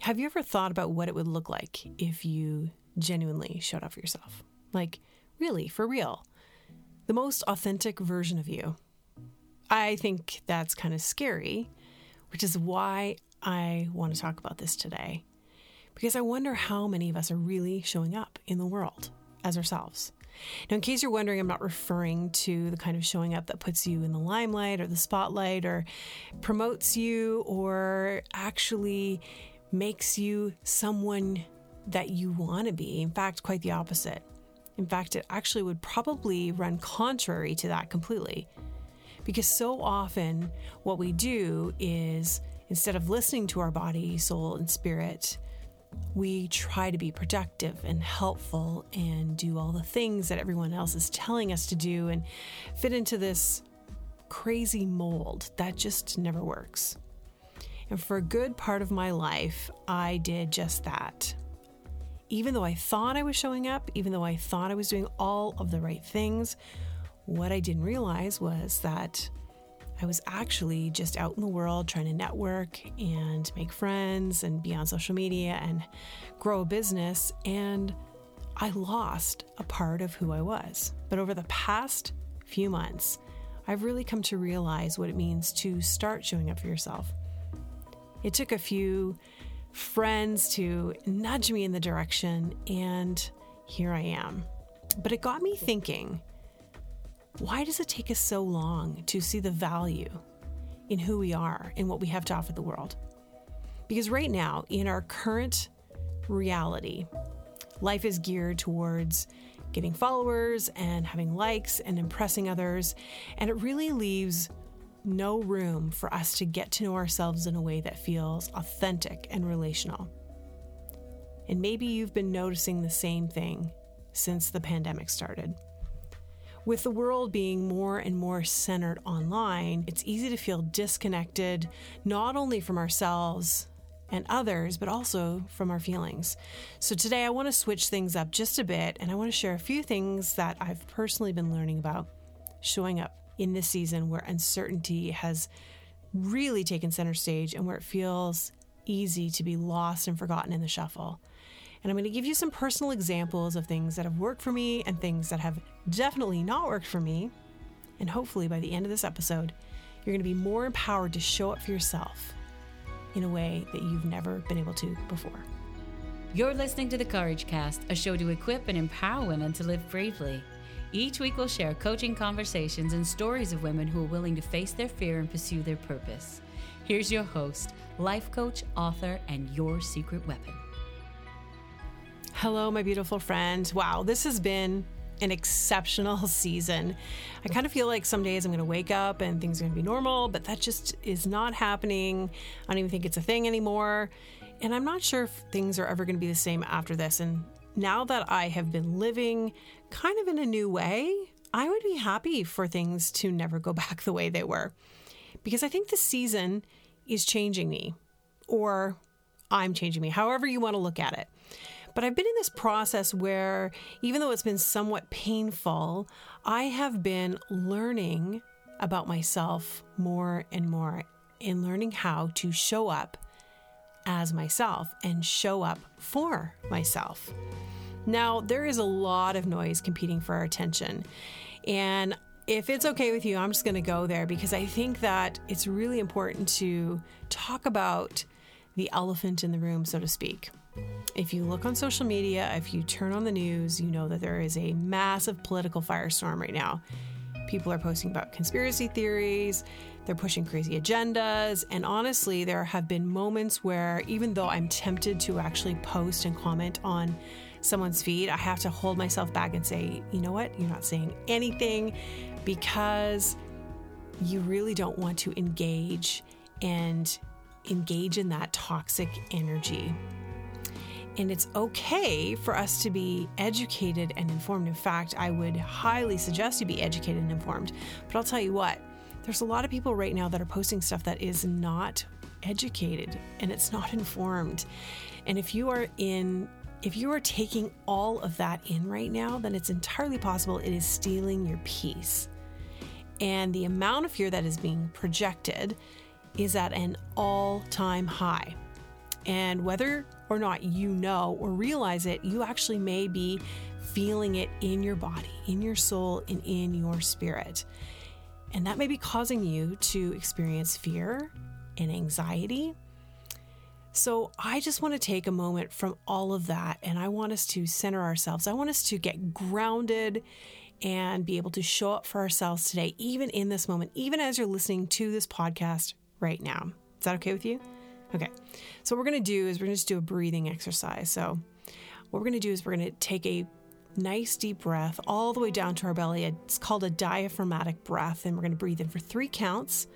Have you ever thought about what it would look like if you genuinely showed up for yourself? Like, really, for real. The most authentic version of you. I think that's kind of scary, which is why I want to talk about this today. Because I wonder how many of us are really showing up in the world as ourselves. Now, in case you're wondering, I'm not referring to the kind of showing up that puts you in the limelight or the spotlight or promotes you or actually makes you someone that you want to be. In fact, quite the opposite. In fact, it actually would probably run contrary to that completely. Because so often, what we do is instead of listening to our body, soul, and spirit, we try to be productive and helpful and do all the things that everyone else is telling us to do and fit into this crazy mold that just never works. And for a good part of my life, I did just that. Even though I thought I was showing up, even though I thought I was doing all of the right things, what I didn't realize was that I was actually just out in the world trying to network and make friends and be on social media and grow a business. And I lost a part of who I was. But over the past few months, I've really come to realize what it means to start showing up for yourself. It took a few friends to nudge me in the direction, and here I am. But it got me thinking why does it take us so long to see the value in who we are and what we have to offer the world? Because right now, in our current reality, life is geared towards getting followers and having likes and impressing others, and it really leaves no room for us to get to know ourselves in a way that feels authentic and relational. And maybe you've been noticing the same thing since the pandemic started. With the world being more and more centered online, it's easy to feel disconnected, not only from ourselves and others, but also from our feelings. So today I want to switch things up just a bit and I want to share a few things that I've personally been learning about showing up in this season where uncertainty has really taken center stage and where it feels easy to be lost and forgotten in the shuffle. And I'm going to give you some personal examples of things that have worked for me and things that have definitely not worked for me. And hopefully, by the end of this episode, you're going to be more empowered to show up for yourself in a way that you've never been able to before. You're listening to the Couragecast, a show to equip and empower women to live bravely. Each week, we'll share coaching conversations and stories of women who are willing to face their fear and pursue their purpose. Here's your host, life coach, author, and your secret weapon. Hello, my beautiful friend. Wow, this has been an exceptional season. I kind of feel like some days I'm going to wake up and things are going to be normal, but that just is not happening. I don't even think it's a thing anymore. And I'm not sure if things are ever going to be the same after this. And now that I have been living kind of in a new way, I would be happy for things to never go back the way they were. Because I think the season is changing me, or I'm changing me, however you want to look at it. But I've been in this process where, even though it's been somewhat painful, I have been learning about myself more and more in learning how to show up as myself and show up for myself. Now, there is a lot of noise competing for our attention. And if it's okay with you, I'm just going to go there because I think that it's really important to talk about the elephant in the room, so to speak. If you look on social media, if you turn on the news, you know that there is a massive political firestorm right now. People are posting about conspiracy theories, they're pushing crazy agendas, and honestly, there have been moments where even though I'm tempted to actually post and comment on someone's feed, I have to hold myself back and say, you know what, you're not saying anything because you really don't want to engage and engage in that toxic energy. And it's okay for us to be educated and informed. In fact, I would highly suggest you be educated and informed. But I'll tell you what, there's a lot of people right now that are posting stuff that is not educated and it's not informed. And if you are in if you are taking all of that in right now, then it's entirely possible it is stealing your peace. And the amount of fear that is being projected is at an all time high. And whether or not you know or realize it, you actually may be feeling it in your body, in your soul, and in your spirit. And that may be causing you to experience fear and anxiety. So, I just want to take a moment from all of that and I want us to center ourselves. I want us to get grounded and be able to show up for ourselves today, even in this moment, even as you're listening to this podcast right now. Is that okay with you? Okay. So, what we're going to do is we're going to just do a breathing exercise. So, what we're going to do is we're going to take a nice deep breath all the way down to our belly. It's called a diaphragmatic breath. And we're going to breathe in for three counts.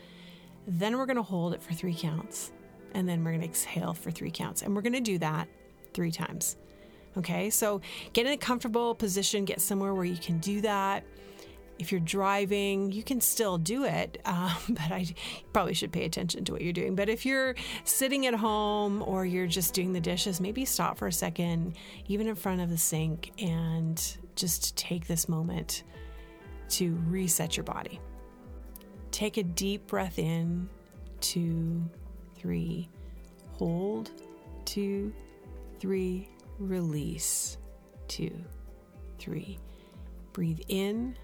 Then we're going to hold it for three counts. And then we're going to exhale for three counts. And we're going to do that three times. Okay. So get in a comfortable position, get somewhere where you can do that. If you're driving, you can still do it, um, but I probably should pay attention to what you're doing. But if you're sitting at home or you're just doing the dishes, maybe stop for a second, even in front of the sink, and just take this moment to reset your body. Take a deep breath in, two, three, hold, two, three, release, two, three. Breathe in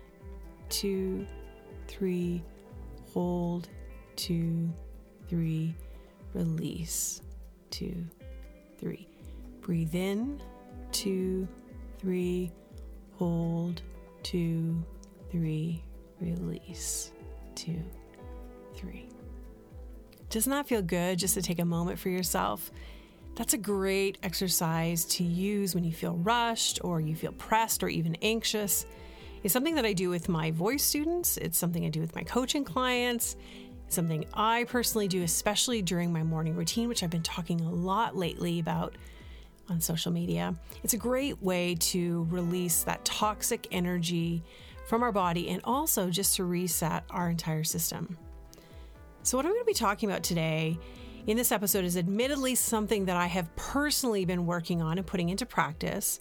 two, three, hold, two, three, release, two, three. Breathe in, two, three, hold, two, three, release, two, three. Doesn't that feel good just to take a moment for yourself? That's a great exercise to use when you feel rushed or you feel pressed or even anxious is something that I do with my voice students. It's something I do with my coaching clients. Something I personally do, especially during my morning routine, which I've been talking a lot lately about on social media. It's a great way to release that toxic energy from our body and also just to reset our entire system. So, what I'm going to be talking about today in this episode is admittedly something that I have personally been working on and putting into practice.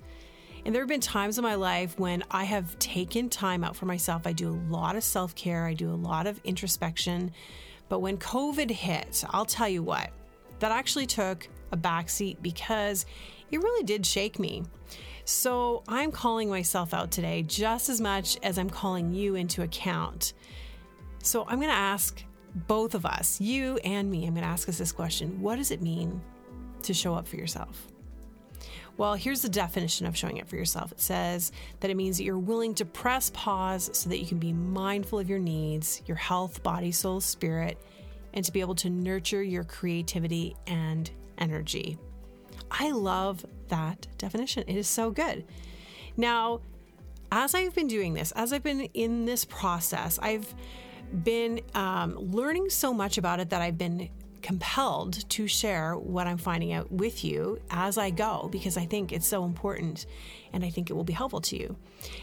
And there have been times in my life when I have taken time out for myself. I do a lot of self care, I do a lot of introspection. But when COVID hit, I'll tell you what, that actually took a backseat because it really did shake me. So I'm calling myself out today just as much as I'm calling you into account. So I'm going to ask both of us, you and me, I'm going to ask us this question What does it mean to show up for yourself? Well, here's the definition of showing up for yourself it says that it means that you're willing to press pause so that you can be mindful of your needs, your health, body, soul, spirit, and to be able to nurture your creativity and energy. I love that definition. It is so good. Now, as I've been doing this, as I've been in this process, I've been um, learning so much about it that I've been compelled to share what I'm finding out with you as I go because I think it's so important and I think it will be helpful to you.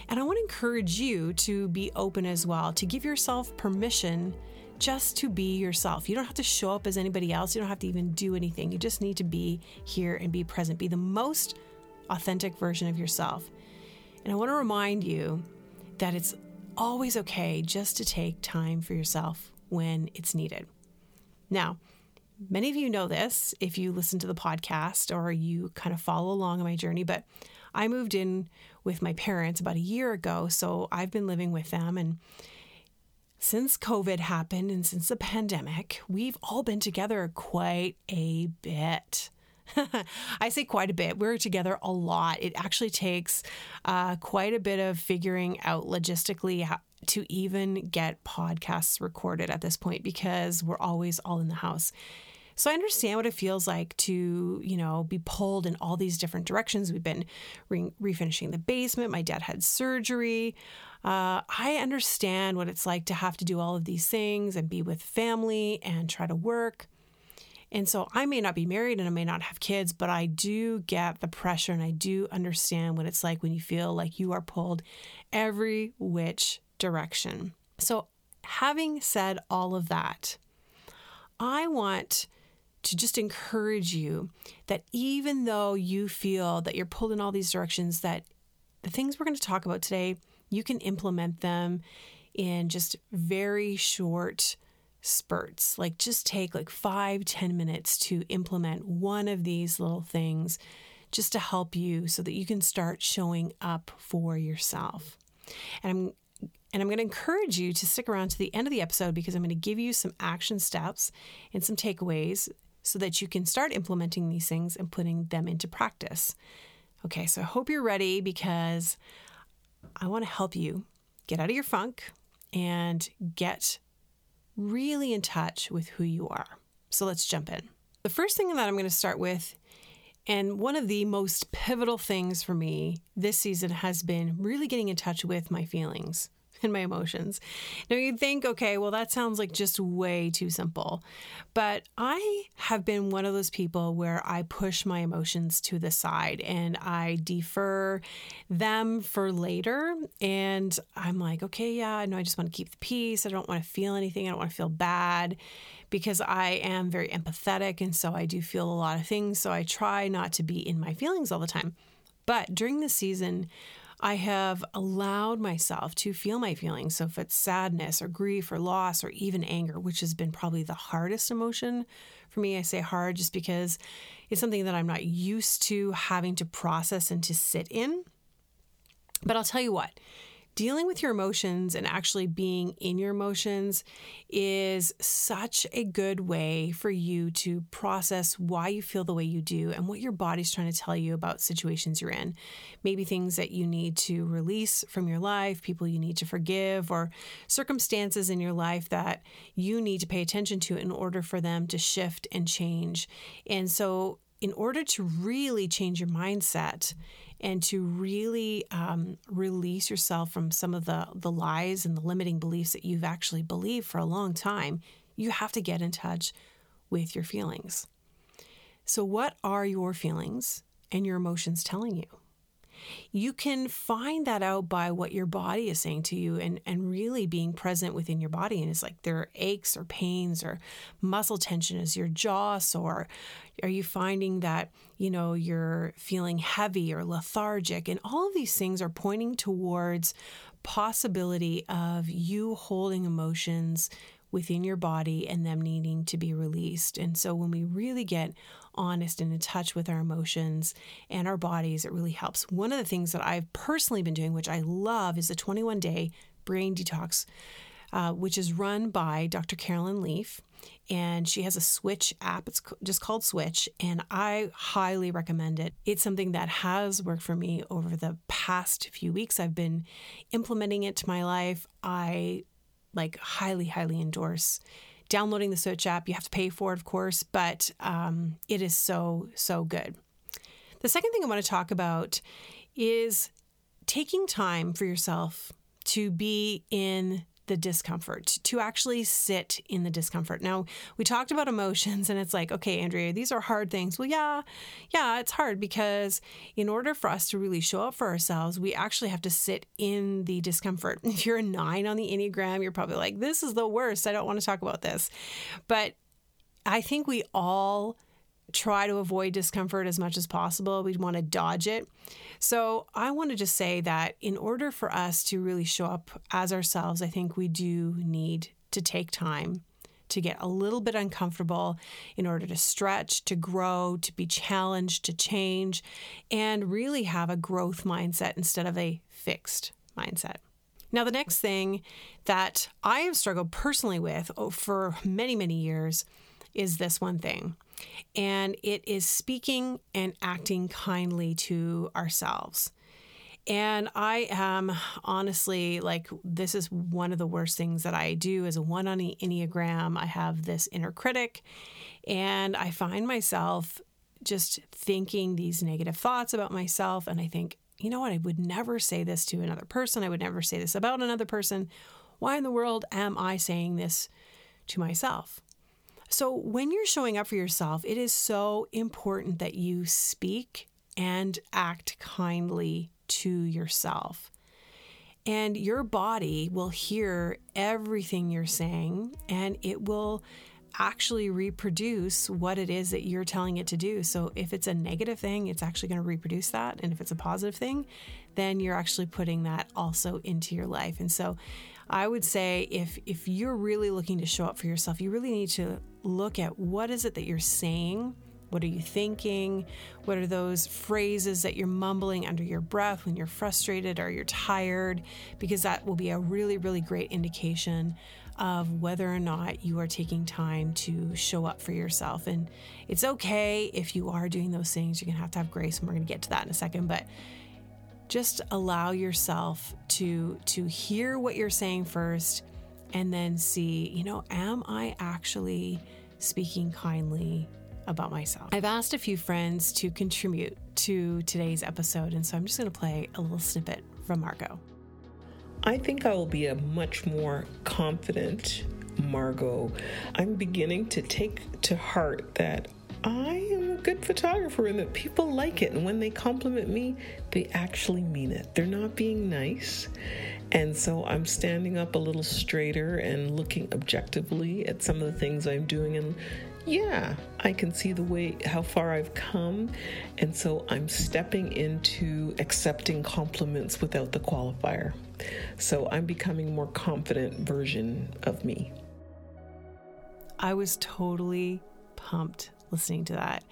And I want to encourage you to be open as well, to give yourself permission just to be yourself. You don't have to show up as anybody else, you don't have to even do anything. You just need to be here and be present, be the most authentic version of yourself. And I want to remind you that it's always okay just to take time for yourself when it's needed. Now, Many of you know this if you listen to the podcast or you kind of follow along on my journey, but I moved in with my parents about a year ago. So I've been living with them. And since COVID happened and since the pandemic, we've all been together quite a bit. I say quite a bit. We're together a lot. It actually takes uh, quite a bit of figuring out logistically to even get podcasts recorded at this point because we're always all in the house. So I understand what it feels like to, you know, be pulled in all these different directions. We've been re- refinishing the basement. My dad had surgery. Uh, I understand what it's like to have to do all of these things and be with family and try to work. And so I may not be married and I may not have kids, but I do get the pressure and I do understand what it's like when you feel like you are pulled every which direction. So, having said all of that, I want to just encourage you that even though you feel that you're pulled in all these directions, that the things we're going to talk about today, you can implement them in just very short spurts. Like just take like five, ten minutes to implement one of these little things just to help you so that you can start showing up for yourself. And I'm and I'm going to encourage you to stick around to the end of the episode because I'm going to give you some action steps and some takeaways so that you can start implementing these things and putting them into practice. Okay, so I hope you're ready because I want to help you get out of your funk and get really in touch with who you are. So let's jump in. The first thing that I'm going to start with, and one of the most pivotal things for me this season has been really getting in touch with my feelings and my emotions. Now you'd think, okay, well, that sounds like just way too simple. But I have been one of those people where I push my emotions to the side and I defer them for later. And I'm like, okay, yeah, no, I just want to keep the peace. I don't want to feel anything. I don't want to feel bad because I am very empathetic. And so I do feel a lot of things. So I try not to be in my feelings all the time. But during the season, I have allowed myself to feel my feelings. So if it's sadness or grief or loss or even anger, which has been probably the hardest emotion for me, I say hard just because it's something that I'm not used to having to process and to sit in. But I'll tell you what, dealing with your emotions and actually being in your emotions is such a good way for you to process why you feel the way you do and what your body's trying to tell you about situations you're in. Maybe things that you need to release from your life, people you need to forgive, or circumstances in your life that you need to pay attention to in order for them to shift and change. And so, in order to really change your mindset, and to really um, release yourself from some of the, the lies and the limiting beliefs that you've actually believed for a long time, you have to get in touch with your feelings. So, what are your feelings and your emotions telling you? You can find that out by what your body is saying to you and, and really being present within your body. And it's like there are aches or pains or muscle tension. Is your jaw sore? Are you finding that, you know, you're feeling heavy or lethargic? And all of these things are pointing towards possibility of you holding emotions within your body and them needing to be released. And so when we really get honest and in touch with our emotions and our bodies, it really helps. One of the things that I've personally been doing, which I love, is the 21 day brain detox, uh, which is run by Dr. Caroline Leaf. And she has a Switch app. It's just called Switch. And I highly recommend it. It's something that has worked for me over the past few weeks. I've been implementing it to my life. I like highly, highly endorse downloading the Switch app. You have to pay for it, of course, but um, it is so, so good. The second thing I want to talk about is taking time for yourself to be in the discomfort, to actually sit in the discomfort. Now, we talked about emotions, and it's like, okay, Andrea, these are hard things. Well, yeah, yeah, it's hard because in order for us to really show up for ourselves, we actually have to sit in the discomfort. If you're a nine on the Enneagram, you're probably like, this is the worst. I don't want to talk about this. But I think we all try to avoid discomfort as much as possible. We'd want to dodge it. So, I want to just say that in order for us to really show up as ourselves, I think we do need to take time to get a little bit uncomfortable in order to stretch, to grow, to be challenged, to change, and really have a growth mindset instead of a fixed mindset. Now, the next thing that I have struggled personally with for many, many years is this one thing and it is speaking and acting kindly to ourselves. And I am honestly like, this is one of the worst things that I do as a one on the Enneagram. I have this inner critic, and I find myself just thinking these negative thoughts about myself. And I think, you know what? I would never say this to another person. I would never say this about another person. Why in the world am I saying this to myself? So, when you're showing up for yourself, it is so important that you speak and act kindly to yourself. And your body will hear everything you're saying and it will actually reproduce what it is that you're telling it to do. So if it's a negative thing, it's actually going to reproduce that. And if it's a positive thing, then you're actually putting that also into your life. And so I would say if if you're really looking to show up for yourself, you really need to look at what is it that you're saying what are you thinking? What are those phrases that you're mumbling under your breath when you're frustrated or you're tired? Because that will be a really, really great indication of whether or not you are taking time to show up for yourself. And it's okay if you are doing those things. You're going to have to have grace, and we're going to get to that in a second. But just allow yourself to to hear what you're saying first and then see, you know, am I actually speaking kindly about myself. I've asked a few friends to contribute to today's episode, and so I'm just going to play a little snippet from Margot. I think I will be a much more confident Margot. I'm beginning to take to heart that I am a good photographer and that people like it. And when they compliment me, they actually mean it. They're not being nice. And so I'm standing up a little straighter and looking objectively at some of the things I'm doing and yeah, I can see the way how far I've come. And so I'm stepping into accepting compliments without the qualifier. So I'm becoming more confident version of me. I was totally pumped listening to that.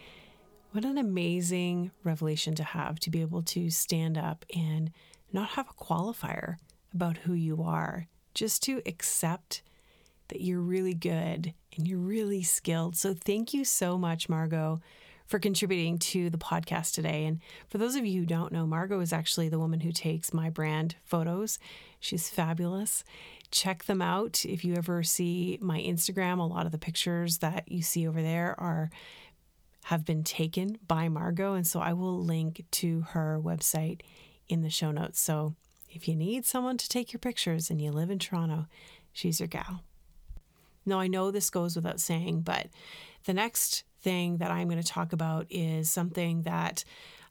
What an amazing revelation to have to be able to stand up and not have a qualifier about who you are, just to accept that you're really good and you're really skilled. So thank you so much, Margot, for contributing to the podcast today. And for those of you who don't know, Margot is actually the woman who takes my brand photos. She's fabulous. Check them out. If you ever see my Instagram, a lot of the pictures that you see over there are have been taken by Margot. And so I will link to her website in the show notes. So if you need someone to take your pictures and you live in Toronto, she's your gal. Now, I know this goes without saying, but the next thing that I'm going to talk about is something that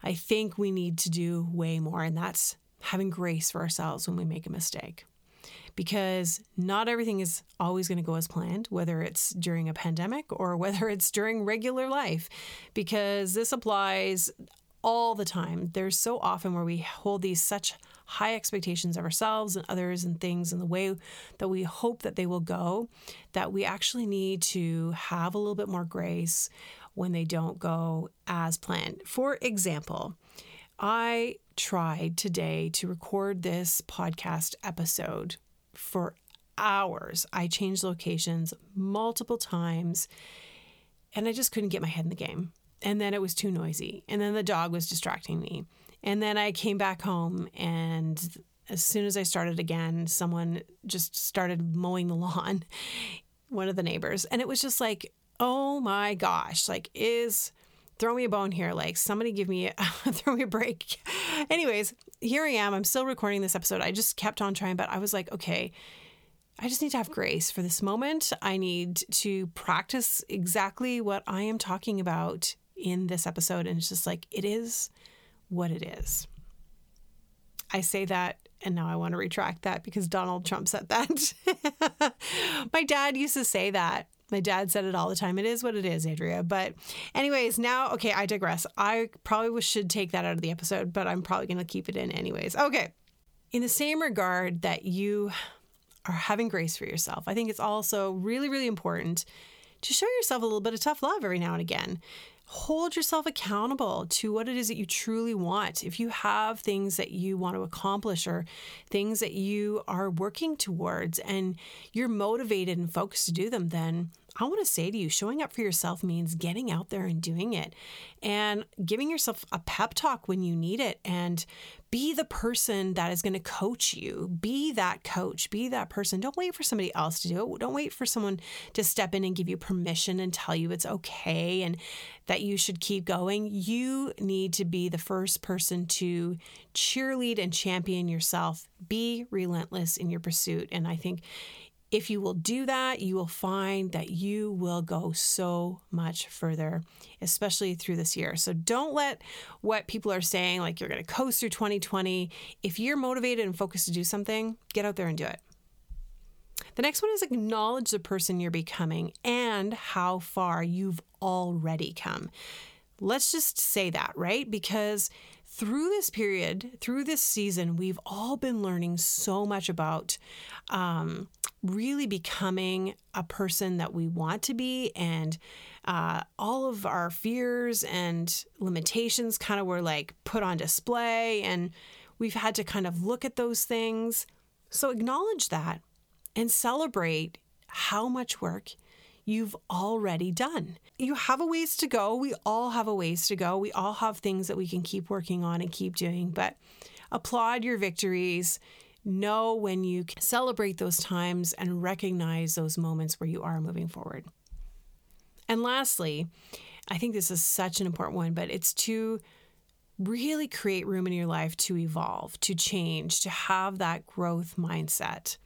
I think we need to do way more, and that's having grace for ourselves when we make a mistake. Because not everything is always going to go as planned, whether it's during a pandemic or whether it's during regular life, because this applies all the time. There's so often where we hold these such high expectations of ourselves and others and things and the way that we hope that they will go that we actually need to have a little bit more grace when they don't go as planned. For example, I tried today to record this podcast episode for hours. I changed locations multiple times and I just couldn't get my head in the game and then it was too noisy and then the dog was distracting me and then i came back home and as soon as i started again someone just started mowing the lawn one of the neighbors and it was just like oh my gosh like is throw me a bone here like somebody give me a, throw me a break anyways here i am i'm still recording this episode i just kept on trying but i was like okay I just need to have grace for this moment. I need to practice exactly what I am talking about in this episode. And it's just like, it is what it is. I say that and now I want to retract that because Donald Trump said that. My dad used to say that. My dad said it all the time. It is what it is, Adria. But, anyways, now, okay, I digress. I probably should take that out of the episode, but I'm probably going to keep it in anyways. Okay. In the same regard that you are having grace for yourself, I think it's also really, really important to show yourself a little bit of tough love every now and again hold yourself accountable to what it is that you truly want. If you have things that you want to accomplish or things that you are working towards and you're motivated and focused to do them, then I want to say to you, showing up for yourself means getting out there and doing it and giving yourself a pep talk when you need it and be the person that is going to coach you. Be that coach. Be that person. Don't wait for somebody else to do it. Don't wait for someone to step in and give you permission and tell you it's okay and that you should keep going. You need to be the first person to cheerlead and champion yourself. Be relentless in your pursuit. And I think if you will do that, you will find that you will go so much further, especially through this year. So don't let what people are saying, like you're going to coast through 2020. If you're motivated and focused to do something, get out there and do it. The next one is acknowledge the person you're becoming and how far you've already come. Let's just say that, right? Because through this period, through this season, we've all been learning so much about um, really becoming a person that we want to be and uh, all of our fears and limitations kind of were like put on display and we've had to kind of look at those things so acknowledge that and celebrate how much work you've already done. You have a ways to go. We all have a ways to go. We all have things that we can keep working on and keep doing, but applaud your victories. Know when you celebrate those times and recognize those moments where you are moving forward. And lastly, I think this is such an important one, but it's to really create room in your life to evolve, to change, to have that growth mindset.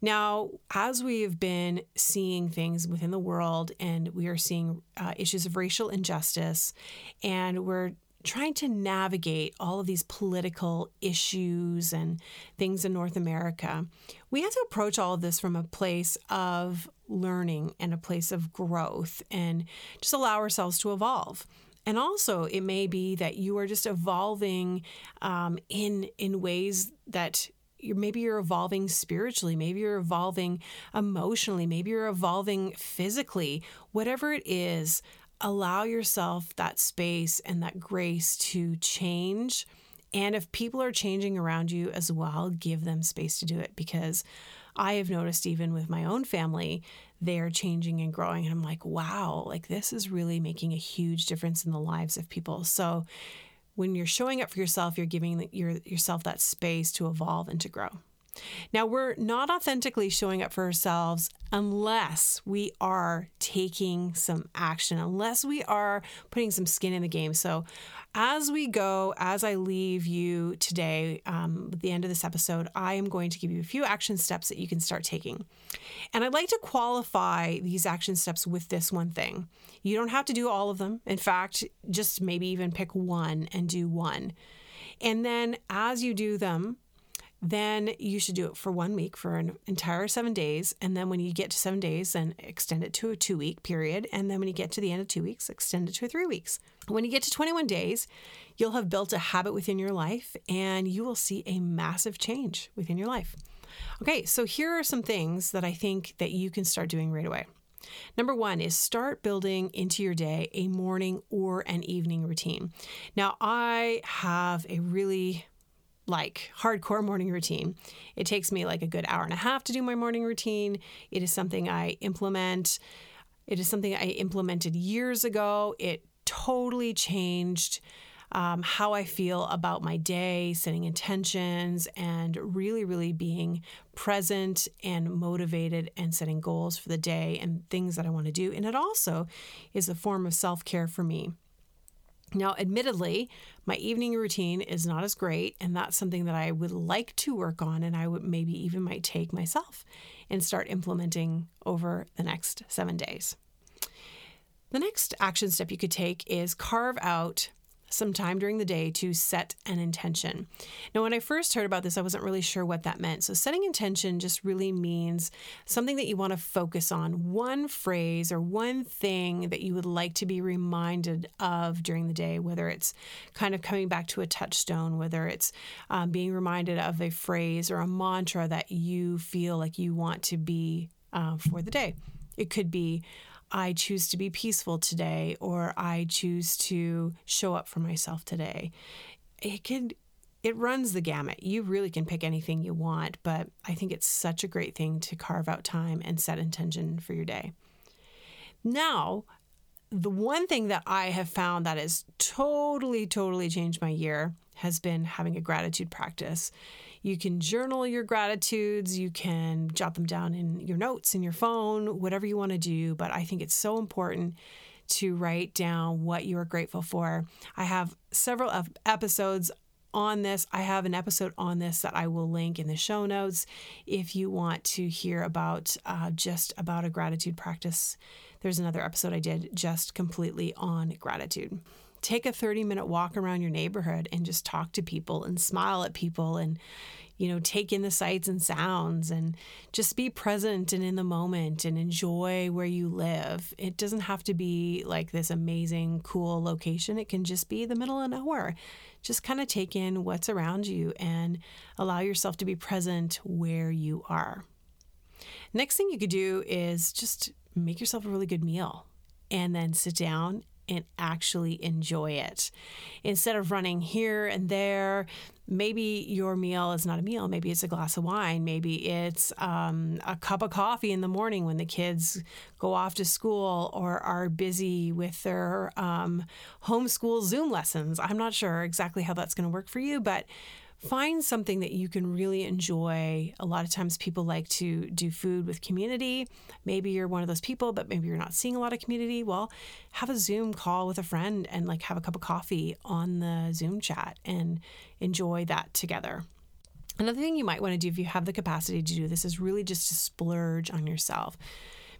Now, as we have been seeing things within the world and we are seeing uh, issues of racial injustice, and we're trying to navigate all of these political issues and things in North America, we have to approach all of this from a place of learning and a place of growth and just allow ourselves to evolve. And also, it may be that you are just evolving um, in in ways that you're, maybe you're evolving spiritually, maybe you're evolving emotionally, maybe you're evolving physically. Whatever it is, allow yourself that space and that grace to change. And if people are changing around you as well, give them space to do it because I have noticed even with my own family, they're changing and growing. And I'm like, wow, like this is really making a huge difference in the lives of people. So when you're showing up for yourself, you're giving your, yourself that space to evolve and to grow. Now, we're not authentically showing up for ourselves unless we are taking some action, unless we are putting some skin in the game. So, as we go, as I leave you today, um, at the end of this episode, I am going to give you a few action steps that you can start taking. And I'd like to qualify these action steps with this one thing. You don't have to do all of them. In fact, just maybe even pick one and do one. And then as you do them, then you should do it for one week for an entire seven days. And then when you get to seven days, then extend it to a two week period. And then when you get to the end of two weeks, extend it to three weeks. When you get to 21 days, you'll have built a habit within your life and you will see a massive change within your life. Okay, so here are some things that I think that you can start doing right away. Number one is start building into your day a morning or an evening routine. Now, I have a really like hardcore morning routine. It takes me like a good hour and a half to do my morning routine. It is something I implement. It is something I implemented years ago. It totally changed um, how I feel about my day, setting intentions, and really, really being present and motivated and setting goals for the day and things that I want to do. And it also is a form of self care for me. Now, admittedly, my evening routine is not as great, and that's something that I would like to work on, and I would maybe even might take myself and start implementing over the next seven days. The next action step you could take is carve out some time during the day to set an intention. Now, when I first heard about this, I wasn't really sure what that meant. So, setting intention just really means something that you want to focus on, one phrase or one thing that you would like to be reminded of during the day, whether it's kind of coming back to a touchstone, whether it's um, being reminded of a phrase or a mantra that you feel like you want to be uh, for the day. It could be, I choose to be peaceful today or I choose to show up for myself today. It could it runs the gamut. You really can pick anything you want, but I think it's such a great thing to carve out time and set intention for your day. Now, the one thing that I have found that has totally, totally changed my year has been having a gratitude practice. You can journal your gratitudes, you can jot them down in your notes in your phone, whatever you want to do. But I think it's so important to write down what you are grateful for. I have several episodes on this. I have an episode on this that I will link in the show notes if you want to hear about uh, just about a gratitude practice. There's another episode I did just completely on gratitude. Take a 30 minute walk around your neighborhood and just talk to people and smile at people and you know take in the sights and sounds and just be present and in the moment and enjoy where you live. It doesn't have to be like this amazing cool location. It can just be the middle of nowhere. Just kind of take in what's around you and allow yourself to be present where you are. Next thing you could do is just make yourself a really good meal and then sit down and actually enjoy it. Instead of running here and there, maybe your meal is not a meal. Maybe it's a glass of wine. Maybe it's um, a cup of coffee in the morning when the kids go off to school or are busy with their um, homeschool Zoom lessons. I'm not sure exactly how that's going to work for you, but find something that you can really enjoy. A lot of times people like to do food with community. Maybe you're one of those people, but maybe you're not seeing a lot of community. Well, have a Zoom call with a friend and like have a cup of coffee on the Zoom chat and enjoy that together. Another thing you might want to do if you have the capacity to do this is really just to splurge on yourself.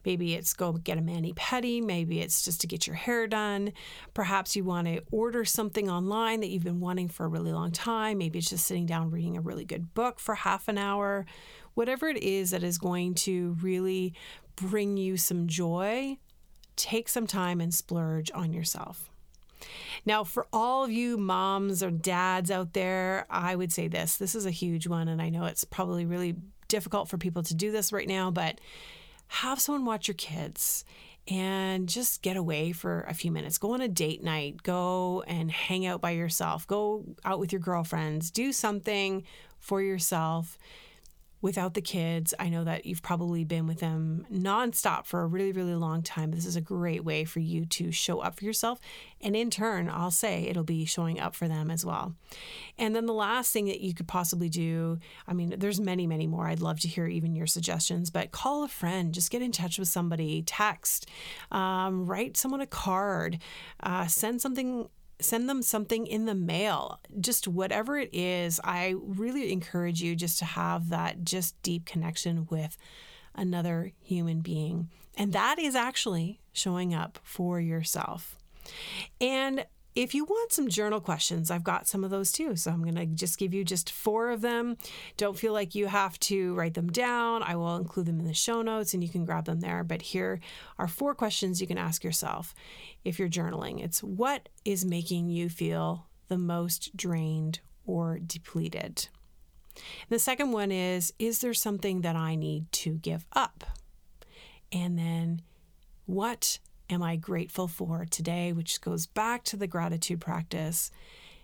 Maybe it's go get a mani pedi. Maybe it's just to get your hair done. Perhaps you want to order something online that you've been wanting for a really long time. Maybe it's just sitting down reading a really good book for half an hour. Whatever it is that is going to really bring you some joy, take some time and splurge on yourself. Now, for all of you moms or dads out there, I would say this this is a huge one. And I know it's probably really difficult for people to do this right now, but have someone watch your kids and just get away for a few minutes. Go on a date night, go and hang out by yourself, go out with your girlfriends, do something for yourself without the kids. I know that you've probably been with them nonstop for a really, really long time. This is a great way for you to show up for yourself. And in turn, I'll say it'll be showing up for them as well. And then the last thing that you could possibly do I mean, there's many, many more. I'd love to hear even your suggestions, but call a friend, just get in touch with somebody, text, um, write someone a card, uh, send something send them something in the mail. Just whatever it is, I really encourage you just to have that just deep connection with another human being. And that is actually showing up for yourself. And if you want some journal questions, I've got some of those too. So I'm going to just give you just four of them. Don't feel like you have to write them down. I will include them in the show notes and you can grab them there. But here are four questions you can ask yourself if you're journaling. It's what is making you feel the most drained or depleted? The second one is Is there something that I need to give up? And then what am I grateful for today, which goes back to the gratitude practice.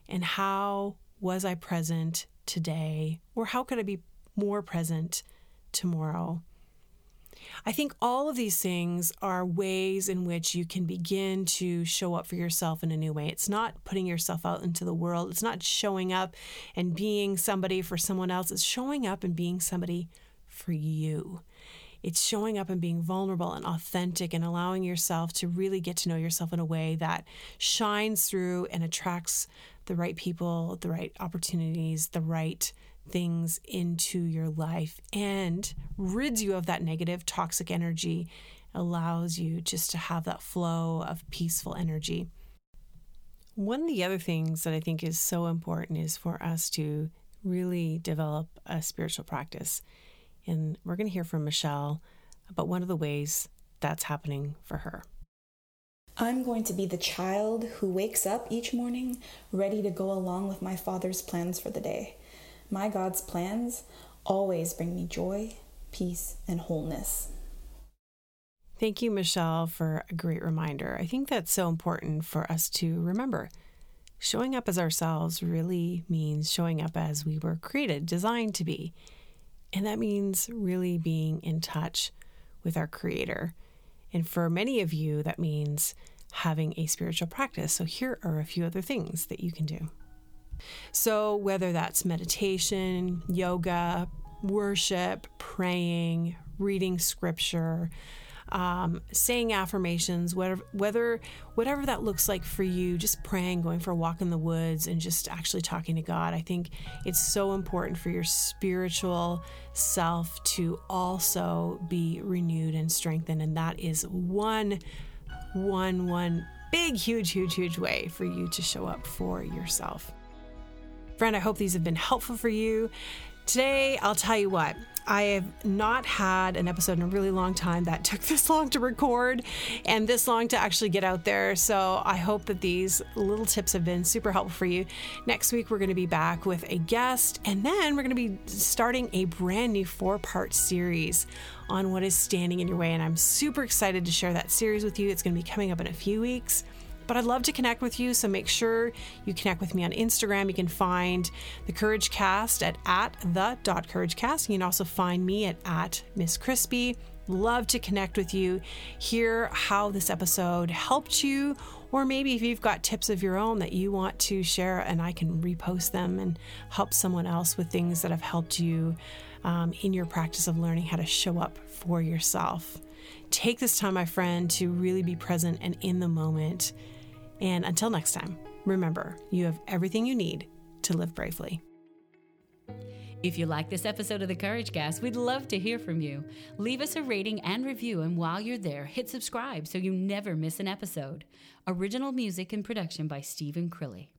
And how was I present today? Or how could I be more present tomorrow? I think all of these things are ways in which you can begin to show up for yourself in a new way. It's not putting yourself out into the world, it's not showing up and being somebody for someone else, it's showing up and being somebody for you it's showing up and being vulnerable and authentic and allowing yourself to really get to know yourself in a way that shines through and attracts the right people, the right opportunities, the right things into your life and rids you of that negative, toxic energy, allows you just to have that flow of peaceful energy. One of the other things that I think is so important is for us to really develop a spiritual practice. And we're going to hear from Michelle about one of the ways that's happening for her. I'm going to be the child who wakes up each morning ready to go along with my Father's plans for the day. My God's plans always bring me joy, peace, and wholeness. Thank you, Michelle, for a great reminder. I think that's so important for us to remember. Showing up as ourselves really means showing up as we were created, designed to be. And that means really being in touch with our Creator. And for many of you, that means having a spiritual practice. So here are a few other things that you can do. So, whether that's meditation, yoga, worship, praying, reading scripture, um, saying affirmations, whatever, whether whatever that looks like for you, just praying, going for a walk in the woods, and just actually talking to God. I think it's so important for your spiritual self to also be renewed and strengthened, and that is one, one, one big, huge, huge, huge way for you to show up for yourself. Friend, I hope these have been helpful for you. Today, I'll tell you what, I have not had an episode in a really long time that took this long to record and this long to actually get out there. So I hope that these little tips have been super helpful for you. Next week, we're going to be back with a guest, and then we're going to be starting a brand new four part series on what is standing in your way. And I'm super excited to share that series with you. It's going to be coming up in a few weeks. But I'd love to connect with you, so make sure you connect with me on Instagram. You can find the Couragecast at at the dot Couragecast. You can also find me at at Miss Crispy. Love to connect with you, hear how this episode helped you, or maybe if you've got tips of your own that you want to share, and I can repost them and help someone else with things that have helped you um, in your practice of learning how to show up for yourself. Take this time, my friend, to really be present and in the moment and until next time, remember, you have everything you need to live bravely. If you like this episode of the Couragecast, we'd love to hear from you. Leave us a rating and review, and while you're there, hit subscribe so you never miss an episode. Original music and production by Stephen Crilly.